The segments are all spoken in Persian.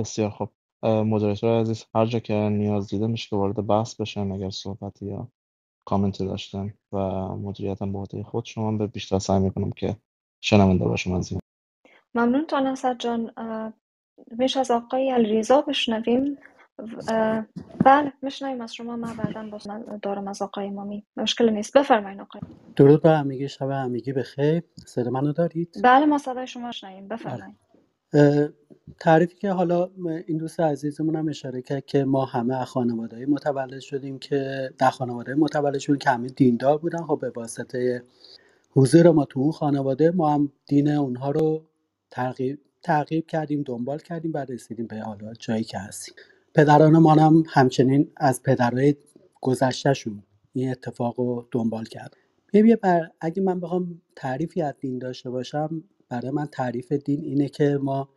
بسیار خوب. مدیریتور عزیز هر جا که نیاز دیده میشه که وارد بحث بشن اگر صحبتی یا کامنتی داشتن و مدیریتم به عهده خود شما به بیشتر سعی می‌کنم که شنونده باشم از این. ممنون تا نصر جان. میش از آقای الریزا بشنویم. بله میشنویم از شما. من بعدا دارم از آقای امامی. مشکل نیست. بفرمایید آقای. درود به همگی شب همگی بخیر. صدا منو دارید؟ بله ما صدای شما شنویم. بفرمایید تعریفی که حالا این دوست عزیزمون هم اشاره کرد که ما همه از خانواده متولد شدیم که در خانواده متولد شدیم که همه دیندار بودن خب به واسطه حضور ما تو اون خانواده ما هم دین اونها رو ترغیب تعقیب کردیم دنبال کردیم و رسیدیم به حالا جایی که هستیم. پدران ما هم همچنین از پدرهای گذشتهشون این اتفاق رو دنبال کرد ببین بر اگه من بخوام تعریفی از دین داشته باشم برای من تعریف دین اینه که ما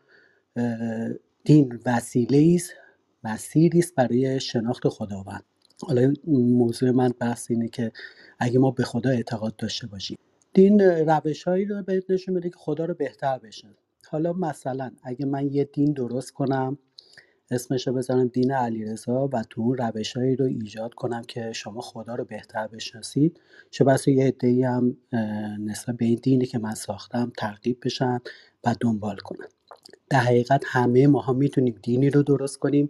دین وسیله است مسیری است برای شناخت خداوند. حالا موضوع من بحث اینه که اگه ما به خدا اعتقاد داشته باشیم. دین روشهایی رو بهت نشون میده که خدا رو بهتر بشن. حالا مثلا اگه من یه دین درست کنم اسمش رو بذارم دین علیرضا و تو اون روشهایی رو ایجاد کنم که شما خدا رو بهتر بشناسید چه بسا یه عده‌ای هم نسبت به این دینی که من ساختم ترغیب بشن و دنبال کنن. در حقیقت همه ماها می‌تونیم دینی رو درست کنیم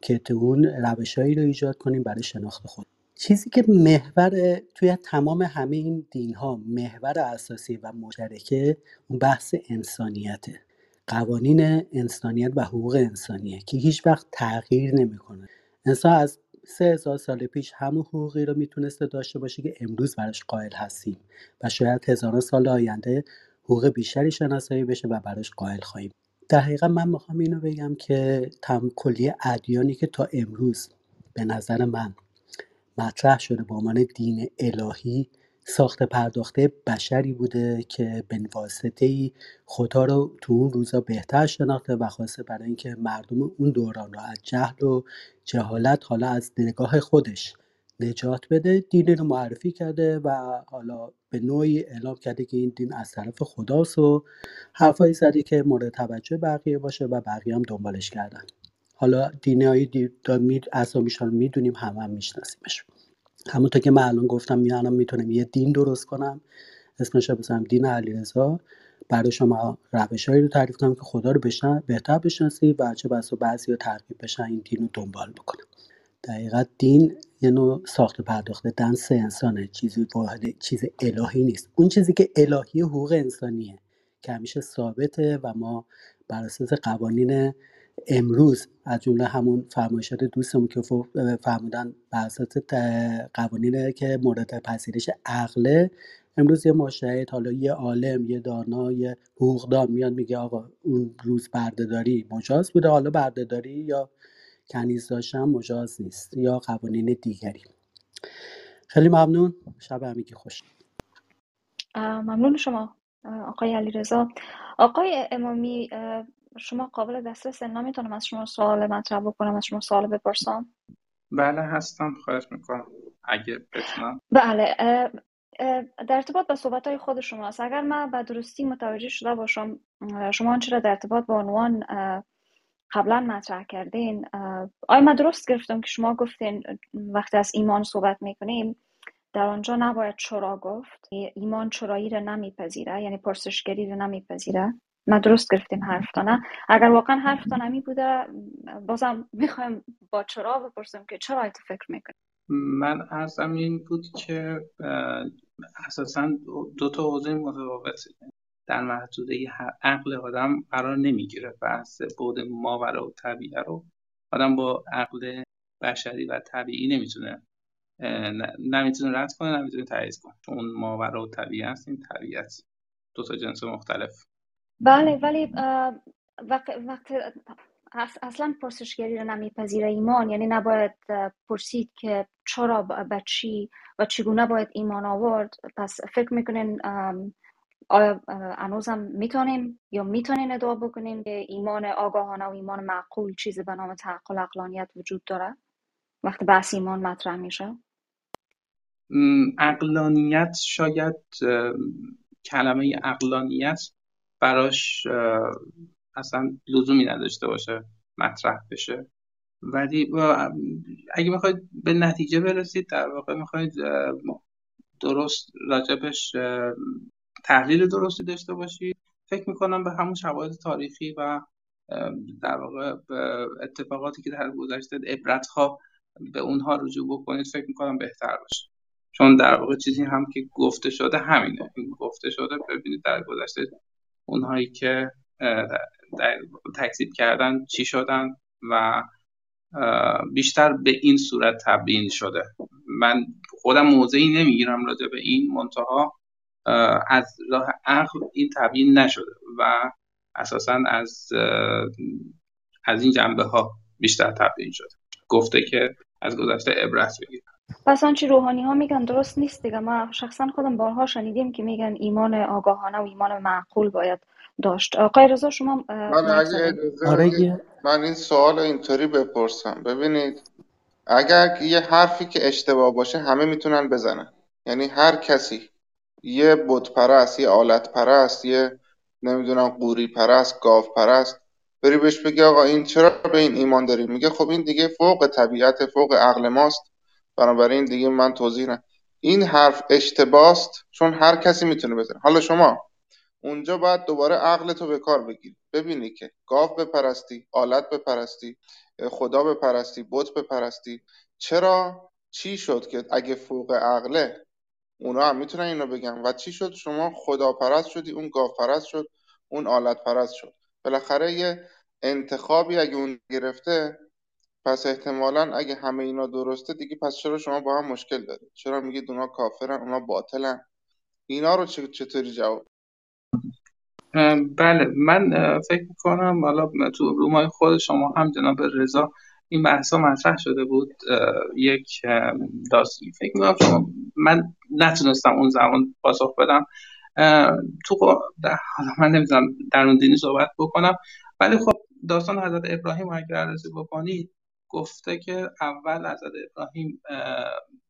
که تو اون روشهایی رو ایجاد کنیم برای شناخت خود. چیزی که محور توی تمام همه این دین ها محور اساسی و مشترکه اون بحث انسانیته. قوانین انسانیت و حقوق انسانیه که هیچ وقت تغییر نمی‌کنه. انسان از سه هزار سال پیش همون حقوقی رو می‌تونسته داشته باشه که امروز براش قائل هستیم و شاید هزاران سال آینده حقوق بیشتری شناسایی بشه و براش قائل خواهیم. در حقیقت من می‌خوام اینو بگم که تم کلیه ادیانی که تا امروز به نظر من مطرح شده به عنوان دین الهی ساخته پرداخته بشری بوده که به واسطه خدا رو تو اون روزا بهتر شناخته و خواسته برای اینکه مردم اون دوران رو از جهل و جهالت حالا از نگاه خودش نجات بده دینی رو معرفی کرده و حالا به نوعی اعلام کرده که این دین از طرف خداست و حرفایی زده که مورد توجه بقیه باشه و بقیه هم دنبالش کردن. حالا دینایی دی... اسامیشان می‌دونیم همه هم میشناسیمش. همونطور که من الان گفتم میانم می‌تونم یه دین درست کنم. اسمش رو بزنم دین علیرضا. برای شما روشهایی رو تعریف کنم که خدا رو بشن بهتر بشناسی و چه بسا بعضی رو ترغیب بشن این دین رو دنبال بکنم. دقیقت دین یه نوع ساخت پرداخته دنس انسانه چیزی واحد چیز الهی نیست. اون چیزی که الهی حقوق انسانیه که همیشه ثابته و ما بر اساس قوانین امروز از جمله همون فرمایشات دوستمون که فرمودن بر اساس قوانین که مورد پذیرش عقله امروز یه مشاهد حالا یه عالم یه دانا یه حقوقدان میاد میگه آقا اون روز بردهداری مجاز بوده حالا بردهداری یا کنیز داشتن مجاز نیست یا قوانین دیگری. خیلی ممنون. شب همگی خوش. ممنون شما آقای علیرضا. آقای امامی شما قابل دسترس نمی‌تونم از شما سوال مطرح بکنم از شما سوال بپرسم؟ بله هستم. خواهش می‌کنم. اگه بتونم. بله در ارتباط با صحبت های خود شما است اگر من به درستی متوجه شده باشم شما آنچه را در ارتباط با عنوان قبلا مطرح کردین آیا من درست گرفتم که شما گفتین وقتی از ایمان صحبت می‌کنیم در آنجا نباید چرا گفت ایمان چرایی را نمیپذیره یعنی پرسشگری را نمیپذیره. من درست گرفتیم حرف نه؟ اگر واقعا حرف نمی بوده بازم می‌خوایم با چرا بپرسیم که چرا ایت فکر می‌کنیم من ارزم این بود که اساسا دو تا حوزه متفاوت در محدوده عقل آدم قرار نمی‌گیره بحث بود ماورا و طبیعه رو. آدم با عقل بشری و طبیعی نمی‌تونه نمی‌تونه رد کنه نمی‌تونه تایید کنه. چون ماورا و طبیعه هست این طبیعت. دو تا جنس مختلف. بله ولی وقت, وقت اصلا پرسشگری رو نمیپذیره ایمان. یعنی نباید پرسید که چرا به چی و چگونه باید ایمان آورد. پس فکر می‌کنین آیا هنوزم می‌تونیم یا می‌تونین ادعا بکنیم که ایمان آگاهانه و ایمان معقول چیزی به نام تعقل اقلانیت وجود داره؟ وقتی بحث ایمان مطرح میشه؟ اقلانیت شاید کلمه اقلانیت براش اصلا لزومی نداشته باشه مطرح بشه. ولی اگه می‌خواید به نتیجه برسید در واقع می‌خواید درست راجبش تحلیل درستی داشته باشید فکر می‌کنم به همون شواهد تاریخی و در واقع اتفاقاتی که در گذشته عبرت ها به اونها رجوع بکنید فکر می‌کنم بهتر باشه. چون در واقع چیزی هم که گفته شده همینه. گفته شده ببینید در گذشته اونهایی که تکذیب کردن چی شدن و بیشتر به این صورت تبیین شده. من خودم موضعی نمی‌گیرم راجع به این منتها. از راه عقل این تبیین نشده و اساسا از از این جنبه ها بیشتر تبیین شده. گفته که از گذشته عبرت بگیر پس آنچه روحانی ها میگن درست نیست دیگه. ما شخصا خودم بارها شنیدیم که میگن ایمان آگاهانه و ایمان معقول باید داشت. آقای رضا شما من اگه آره من این سوال اینطوری بپرسم. ببینید اگر یه حرفی که اشتباه باشه همه می‌تونن بزنن. یعنی هر کسی یه بت پرست یه آلت پرست یه نمی‌دونم قوری پرست گاو پرست بری بهش بگی آقا این چرا به این ایمان داری؟ میگه خب این دیگه فوق طبیعت فوق عقل ماست. بنابراین دیگه من توضیح نه این حرف اشتباست چون هر کسی می‌تونه بزنه. حالا شما اونجا باید دوباره عقل تو به کار بگیری. ببینی که گاو بپرستی آلت بپرستی خدا بپرستی بت بپرستی. چرا؟ چی شد که اگه فوق عقله اونا هم می‌تونن اینو بگن. و چی شد؟ شما خدا پرست شدی اون گاو پرست شد اون آلت پرست شد. بالاخره یه انتخابی اگه اون گرفته پس احتمالا اگه همه اینا درسته دیگه پس چرا شما با هم مشکل دارید؟ چرا میگید اونا کافرن اونا باطلن؟ اینا رو چطوری جواب بله. من فکر می‌کنم حالا تو رومای خود شما هم جناب رضا این بحثا مطرح شده بود یک داستی فکر می‌کنم شما من نتونستم اون زمان پاسخ بدم. تو حالا من نمی‌دونم در اون دینی صحبت بکنم ولی خب داستان حضرت ابراهیم اگر بررسی بکنید گفته که اول حضرت ابراهیم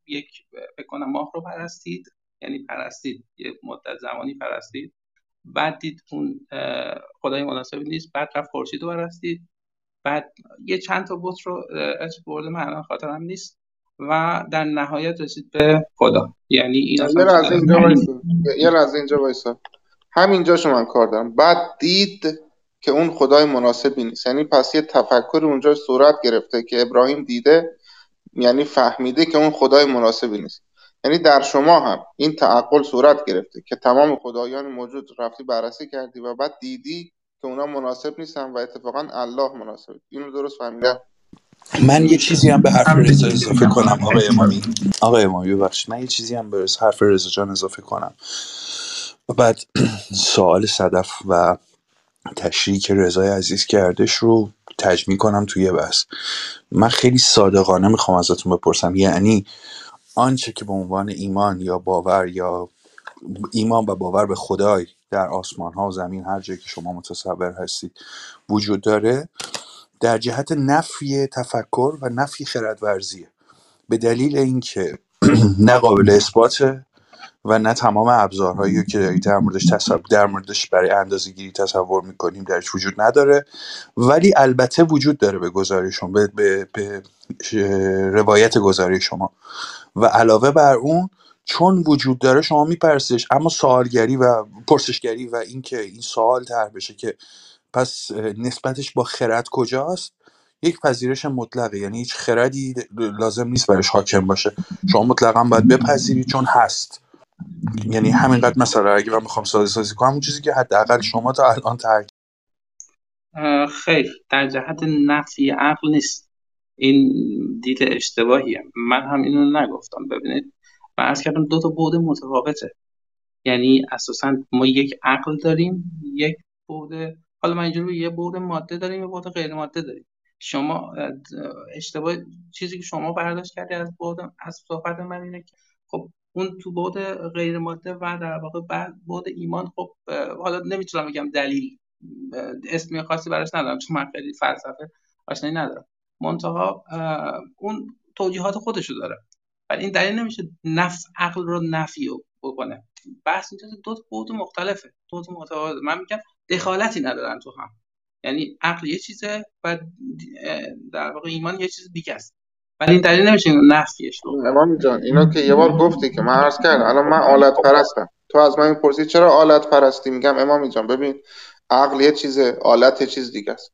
یک فکر کنم ماه رو پرستید یعنی پرستید یک مدت زمانی پرستید بعد دید اون خدای مناسبی نیست بعد رفت خورشید رو پرستید. بعد یه چند تا بت رو اسم برده من خاطرم نیست و در نهایت رسید به خدا. یعنی این یه از اینجا وایسا. یه از اینجا وایسا. همینجا شما کار دارم. بعد دید که اون خدای مناسبی نیست. یعنی پس یه تفکر اونجا صورت گرفته که ابراهیم دیده یعنی فهمیده که اون خدای مناسبی نیست. یعنی در شما هم این تعقل صورت گرفته که تمام خدایان موجود رفتی بررسی کردی و بعد دیدی که اونا مناسب نیستن و اتفاقا الله مناسب. اینو درست فهمیدم. من یه چیزی هم به حرف رضا اضافه کنم آقای امامی. آقای امامی ببخشید. من یه چیزی هم به حرف رضا جان اضافه کنم. و بعد سوال صدف و تشریحی که رضای عزیز کردش رو تجمیع کنم توی بحث. من خیلی صادقانه می‌خوام ازتون بپرسم. یعنی آنچه که به عنوان ایمان یا باور یا ایمان و باور به خدای در آسمان ها و زمین هر جایی که شما متصور هستید وجود داره در جهت نفی تفکر و نفی خردورزیه. به دلیل اینکه نه قابل اثباته و نه تمام ابزارهایی که در موردش تصور در موردش برای اندازه گیری تصور می‌کنیم درش وجود نداره. ولی البته وجود داره به گزارش شما به, به, به روایت گزارش شما. و علاوه بر اون چون وجود داره شما میپرسیش اما سوالگری و پرسشگری و اینکه این سوال طرح بشه که پس نسبتش با خرد کجاست یک پذیرش مطلقه. یعنی هیچ خردی لازم نیست برش حاکم باشه. شما مطلقا باید بپذیرید چون هست. یعنی همینقدر مثلا اگه من می‌خوام سازی سازی کنم اون چیزی که حداقل شما تا الان ترک خیر. در جهت نفی عقل نیست. این دید اشتباهیه. من هم اینو نگفتم. ببینید من از کردم دو تا بود متفاوته. یعنی اساسا ما یک عقل داریم یک بود حالا من اینجوری یه بود ماده داریم یه بود غیر ماده داریم. شما اشتباه چیزی که شما برداشت کردی از بود از صحبت من اینه که خب اون تو بود غیر ماده و در واقع بعد ایمان خب حالا نمی‌تونم بگم دلیل اسمی خاصی براش ندارم چون من خیلی فلسفه آشنایی ندارم. منتها اون توجیهات خودشو داره. ولی این دلیل نمیشه نفس عقل رو نفی بکنه. بحث اینجا دو بود مختلفه. دو متفاوت من میگم دخالتی ندارن تو هم. یعنی عقل یه چیزه و در واقع ایمان یه چیز دیگه است. ولی این دلیل نمیشه نفیش رو امام جان اینو که یه بار گفتی که من عرض کردم. الان من آلت پرستم. تو از من می‌پرسی چرا آلت پرستی؟ میگم امام جان ببین عقل یه چیزه آلت یه چیز دیگه است.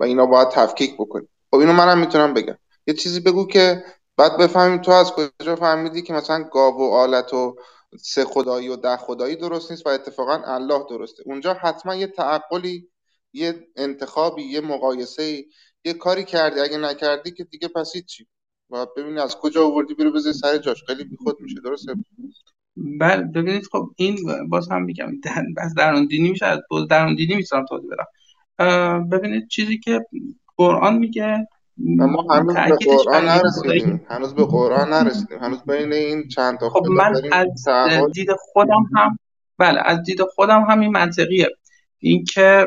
و اینا باید تفکیک بکنی. خب اینو منم می‌تونم بگم. یه چیزی بگو که بعد بفهمیم تو از کجا فهمیدی که مثلا گاو و آلت و سه خدایی و ده خدایی درست نیست و اتفاقا الله درسته. اونجا حتما یه تعقلی یه انتخابی یه مقایسه یه کاری کردی. اگه نکردی که دیگه پس چی و ببینی از کجا آوردی بیرو بذاری سر جاش. خیلی بیخود میشه. درسته؟ بله ببینید خب این باز هم میگم. بس درون دینی میشه از درون دینی می‌تونم توضیح بدم. ببینید چیزی که قرآن میگه ما هنوز به قرآن نرسیدیم. هنوز به قرآن نرسیدیم. هنوز بین این چند تا خب من از دید خودم هم بله از دید خودم هم این منطقیه. اینکه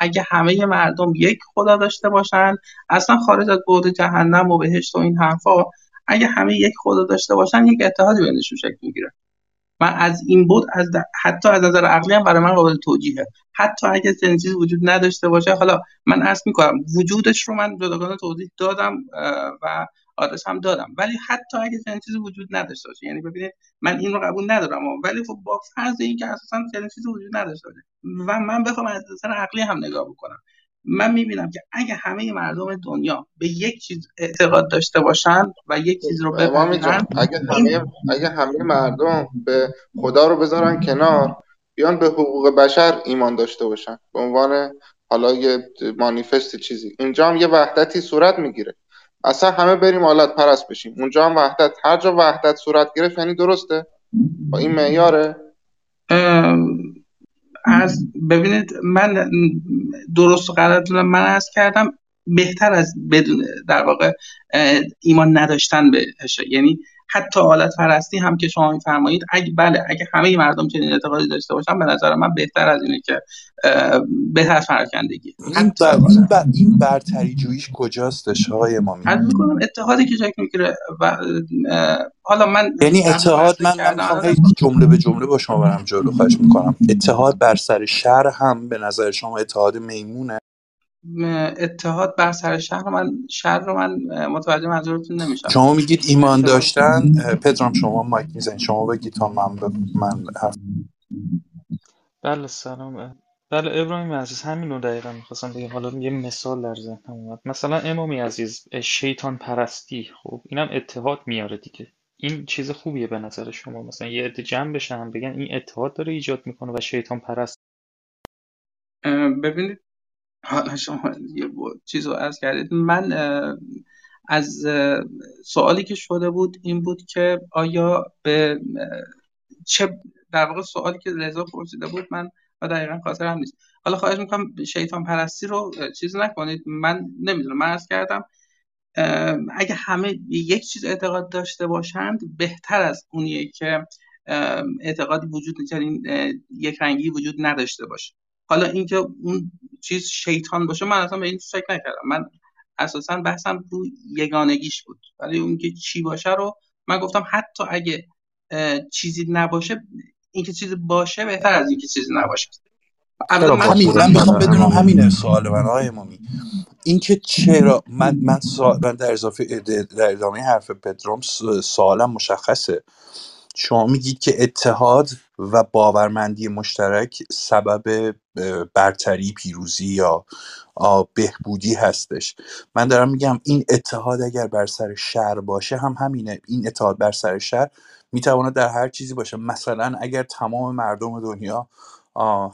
اگه همه مردم یک خدا داشته باشن اصلا خارج از بعد جهنم و بهشت و این حرفا اگه همه یک خدا داشته باشن یک اتحادی بینشون شکل می‌گیره. من از این بود از حتی از نظر عقلی هم برای من قابل توجیهه. حتی اگه چنین وجود نداشته باشه حالا من عرض می‌کنم وجودش رو من جداگانه توضیح دادم و آدرس هم دادم. ولی حتی اگه چنین وجود نداشته باشه یعنی ببینید من این رو قبول ندارم ولی خب با فرض اینکه اساسا چنین وجود نداشته باشه و من بخوام از نظر عقلی هم نگاه بکنم. من می‌بینم که اگه همه مردم دنیا به یک چیز اعتقاد داشته باشن و یک چیز رو بپذیرن اگه همه اگه همه مردم به خدا رو بذارن کنار بیان به حقوق بشر ایمان داشته باشن. به عنوان حالا یه مانیفست چیزی. اینجا هم یه وحدتی صورت می‌گیره. اصلا همه بریم آلت پرست بشیم. اونجا هم وحدت هر جا وحدت صورت گرفت یعنی درسته؟ با این معیاره؟ از ببینید من درست و غلط من از کردم بهتر از بدون در واقع ایمان نداشتن بهش. یعنی حتی حالت فرستی هم که شما میفرمایید اگه بله اگه همه مردم چنین اعتقادی داشته باشن به نظر من بهتر از اینه که بهتر از فرکندگی این, بر... این, بر... این برتری جوییش کجاستش های امامی؟ از می‌کنم اتحادی که شکل می‌گیره و حالا من یعنی اتحاد من, من می‌خوام جمله به جمله با شما برم جلو خواهش می‌کنم. اتحاد بر سر شهر هم به نظر شما اتحاد میمونه؟ اتحاد بر سر شهر من شهر رو من متوجه منظورتون نمیشم. شما میگید ایمان داشتن پدرام شما مایک می‌زنید. شما بگید تا من ب... من حرف بله سلام. بله ابراهیم عزیز همین رو دقیقا می‌خواستم بگم. حالا یه مثال در ذهنم اومد. مثلا امامی عزیز شیطان پرستی. خب اینم اتحاد میاره دیگه. این چیز خوبیه به نظر شما. مثلا یه عده جمع بشن بگن این اتحاد داره ایجاد می‌کنه و شیطان پرست ببینید حالا شما یه چیز رو عرض کردید. من از سوالی که شده بود این بود که آیا به چه در واقع سوالی که رضا پرسیده بود من و دقیقا خاطرم نیست. حالا خواهش می‌کنم شیطان پرستی رو چیز نکنید. من نمی‌دونم. من عرض کردم اگه همه یک چیز اعتقاد داشته باشند بهتر از اونیه که اعتقادی وجود چنین یک رنگی وجود نداشته باشه. حالا اینکه اون چیز شیطان باشه من اصلا به این فکر نکردم. من اساسا بحثم رو یگانگیش بود. ولی اون که چی باشه رو من گفتم حتی اگه چیزی نباشه اینکه چیزی باشه بهتر از اینکه چیزی نباشه. همین من می‌خوام بدونم همین سوال من آقای امامی اینکه چرا من من, سوال من در اضافه در ادامه حرف پدرام سوالم مشخصه. شما میگید که اتحاد و باورمندی مشترک سبب برتری پیروزی یا بهبودی هستش. من دارم میگم این اتحاد اگر بر سر شهر باشه هم همینه. این اتحاد بر سر شهر می‌تواند در هر چیزی باشه. مثلا اگر تمام مردم دنیا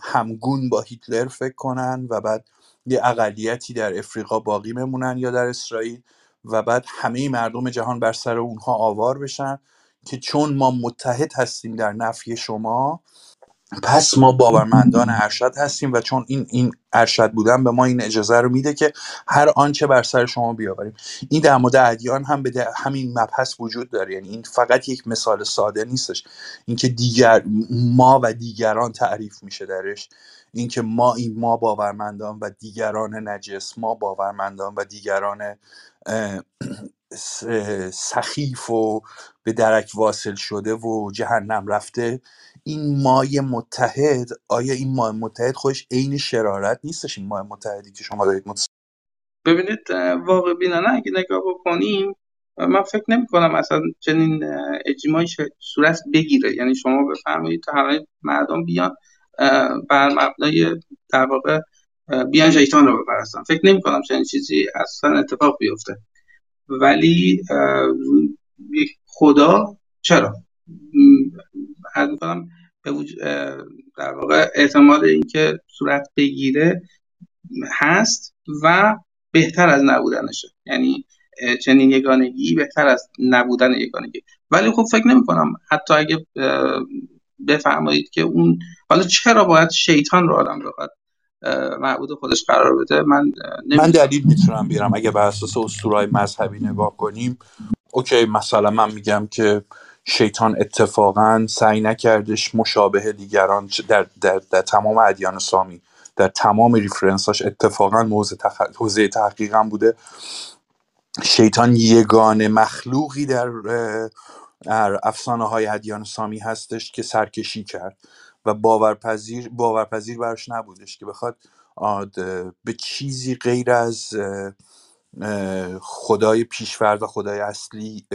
همگون با هیتلر فکر کنن و بعد یه اقلیتی در افریقا باقی بمونن یا در اسرائیل و بعد همه مردم جهان بر سر اونها آوار بشن که چون ما متحد هستیم در نفی شما پس ما باورمندان ارشد هستیم و چون این این ارشد بودن به ما این اجازه رو میده که هر آنچه بر سر شما بیاوریم. این در مورد ادیان هم به همین مبحث وجود داره. یعنی این فقط یک مثال ساده نیستش. اینکه دیگر ما و دیگران تعریف میشه درش. اینکه ما این ما باورمندان و دیگران نجس ما باورمندان و دیگران سخیف و به درک واصل شده و جهنم رفته. این مای متحد آیا این مای متحد خودش عین شرارت نیستش این مای متحدی که شما دارید متص... ببینید واقع بینانه اگه نگاه بکنیم من فکر نمی کنم اصلا چنین اجماعی صورت بگیره یعنی شما بفرمایید تا همه مردم بیان بر مبنای در واقع بیان شیطان رو بپرستن فکر نمی کنم چنین چیزی اصلا اتفاق بیفته ولی خدا چرا از کنم به در واقع احتمال اینکه صورت بگیره هست و بهتر از نبودنشه. یعنی چنین یگانگی بهتر از نبودن یگانگی. ولی خب فکر نمی کنم حتی اگه بفرمایید که اون حالا چرا باید شیطان رو آدم بخواد معبود خودش قرار بده؟ من من دلیل می‌تونم بیارم. اگه بر اساس اسطورهای مذهبی نگاه کنیم اوکی مثلا من میگم که شیطان اتفاقا سعی نکردش مشابه دیگران در, در, در تمام ادیان سامی در تمام ریفرنساش اتفاقا موضع تخ... حوزه تحقیقم بوده. شیطان یگانه مخلوقی در افسانه های ادیان سامی هستش که سرکشی کرد و باورپذیر باورپذیر براش نبودش که بخواد به چیزی غیر از خدای پیشورد و خدای اصلی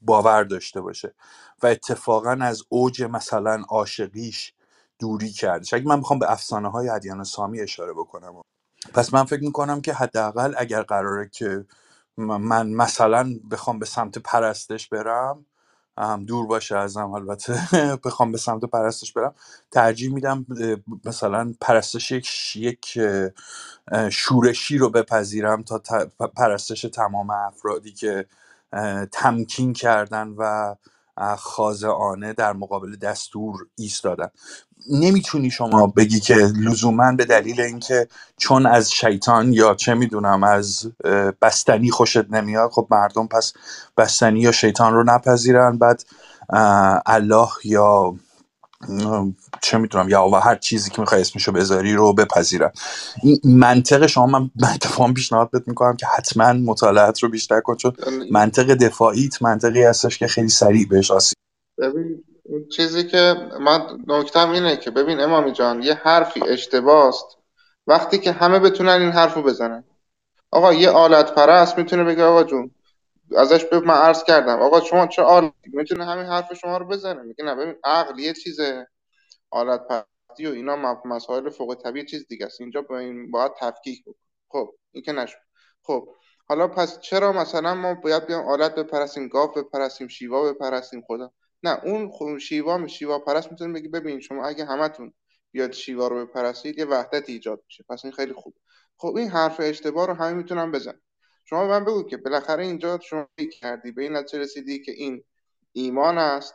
باور داشته باشه و اتفاقا از اوج مثلا عاشقیش دوری کردش. اگه من بخوام به افسانه های ادیان سامی اشاره بکنم. پس من فکر می‌کنم که حداقل اگر قراره که من مثلا بخوام به سمت پرستش برم دور باشه ازم البته. بخوام به سمت پرستش برم. ترجیح میدم مثلا پرستش یک, شورشی رو بپذیرم تا پرستش تمام افرادی که تمکین کردن و خاضعانه در مقابل دستور ایستادن. نمی‌تونی شما بگی که لزوما به دلیل اینکه چون از شیطان یا چه می‌دونم از بستنی خوشت نمیاد خب مردم پس بستنی یا شیطان رو نپذیرن بعد الله یا چه می‌دونم یا هر چیزی که می‌خوای اسمشو بذاری رو بپذیرن. این منطق شما من اتفاقا پیشنهاد بهت می‌کنم که حتما مطالعت رو بیشتر کن چون منطق دفاعیت منطقی هستش که خیلی سریع بهش آسیب چیزی که من نکتم اینه که ببین امامی جان یه حرفی اشتباست. وقتی که همه بتونن این حرفو بزنن. آقا یه آلت پرست می‌تونه بگه آقا جون ازش به من عرض کردم. آقا شما چه آلت می‌تونه همین حرف شما رو بزنه. میگه نه ببین عقل یه چیزه. آلت پرستی و اینا مسائل فوق طبیعی چیز دیگه است. اینجا با این باید تفکیک بکن خب این که نشد. خب حالا پس چرا مثلا ما باید بیام آلت بپرستیم گاو بپرستیم شیوا بپرستیم خدا؟ نه اون شیوا شیوا پرست می‌تونه بگی ببین شما اگه همتون بیاد شیوا رو بپرستید یه وحدت ایجاد میشه. پس این خیلی خوب خب این حرف اشتباه رو همه می‌تونن بزن شما من بگو که بالاخره اینجا شما کردی به این نتیجه رسیدی که این ایمان است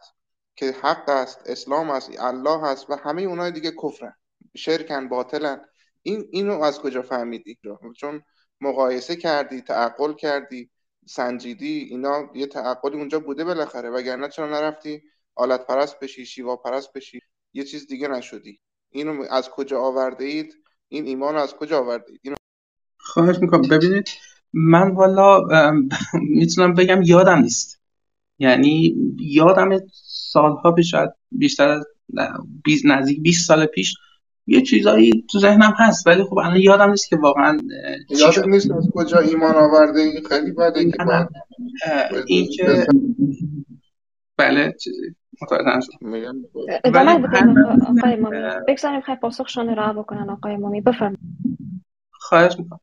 که حق است اسلام است الله است و همه اونای دیگه کفرن شرکن باطلن. این اینو از کجا فهمیدی؟ چون مقایسه کردی تعقل کردی. سنجیدی اینا یه تعقلی اونجا بوده بالاخره وگرنه چرا نرفتی آلت پرست بشی شیوا پرست بشی؟ یه چیز دیگه نشدی. اینو از کجا آورده اید؟ این ایمان از کجا آورده اید؟ اینو... خواهش می‌کنم. ببینید من والا می‌تونم بگم یادم نیست. یعنی یادم سالها پیش بیشتر از نزدیک 20 سال پیش یه چیزایی تو ذهنم هست ولی خب الان یادم نیست که واقعا یادم نیست از کجا ایمان آورده این خیلی بده که این که بله چیزی. آقای مامی. بگذاریم خیلی پاسخشان بکنن آقای مامی. بفرمایید. خواهش می‌کنم.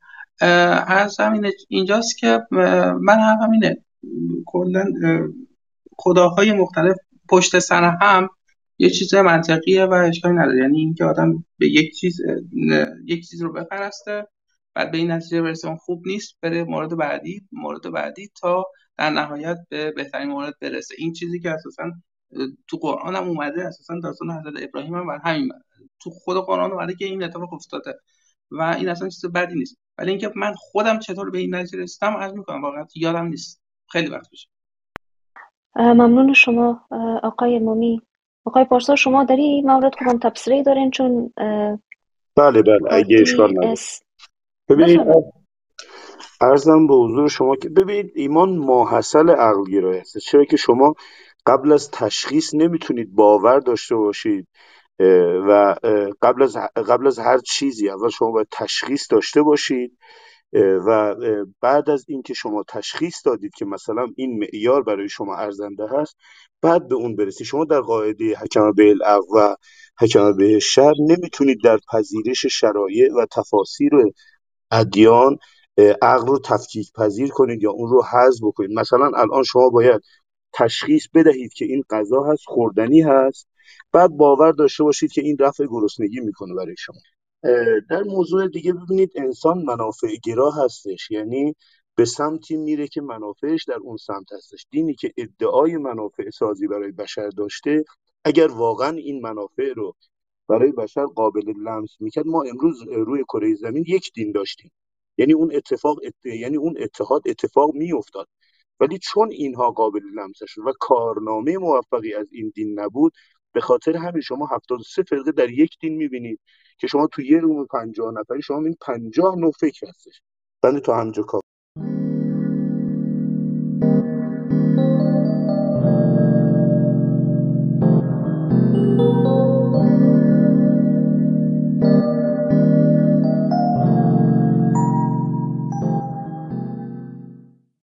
از همین اینجاست که من هم همینه کلا خداهای مختلف پشت سر هم یه چیز منطقیه و اشکالی نداره. یعنی اینکه آدم به یک چیز یک چیز رو بپرسته بعد به این نتیجه برسه اون خوب نیست بره مورد بعدی مورد بعدی تا در نهایت به بهترین مورد برسه. این چیزی که اساسا تو قرآن هم اومده اساسا داستان حضرت ابراهیم هم بر همین تو خود قرآن اومده که این اتفاق افتاده و این اصلا چیز بدی نیست. ولی اینکه من خودم چطور به این نتیجه رسیدم عرض می‌کنم واقعا یادم نیست. خیلی وقت بشه ممنون شما آقای مومی. آقای پارسا شما در این مورد خودم تبصره دارین چون بله بله اگه اشکال نداره. ببینید ارزم به حضور شما که ببینید ایمان ماحصل عقل گرایی هست چرا که شما قبل از تشخیص نمی‌تونید باور داشته باشید و قبل از قبل از هر چیزی اول شما باید تشخیص داشته باشید. و بعد از اینکه شما تشخیص دادید که مثلا این معیار برای شما ارزنده هست بعد به اون برسید. شما در قاعده حکم به و حکم به شر نمی‌تونید در پذیرش شرایع و تفاسیر ادیان عقل رو تفکیک پذیر کنید یا اون رو حذف بکنید. مثلا الان شما باید تشخیص بدهید که این غذا هست خوردنی هست بعد باور داشته باشید که این رفع گرسنگی می‌کنه برای شما. در موضوع دیگه ببینید انسان منافع گرا هستش. یعنی به سمتی میره که منافعش در اون سمت هستش. دینی که ادعای منافع سازی برای بشر داشته اگر واقعا این منافع رو برای بشر قابل لمس می‌کرد ما امروز روی کره زمین یک دین داشتیم. یعنی اون اتفاق یعنی اون اتحاد اتفاق میافتاد. ولی چون اینها قابل لمسش و کارنامه موفقی از این دین نبود به خاطر همین شما 73 فرقه در یک دین می‌بینید که شما تو یه روم 50 نفری شما این 50 نوع فکر هستش. بنده تا همجا کار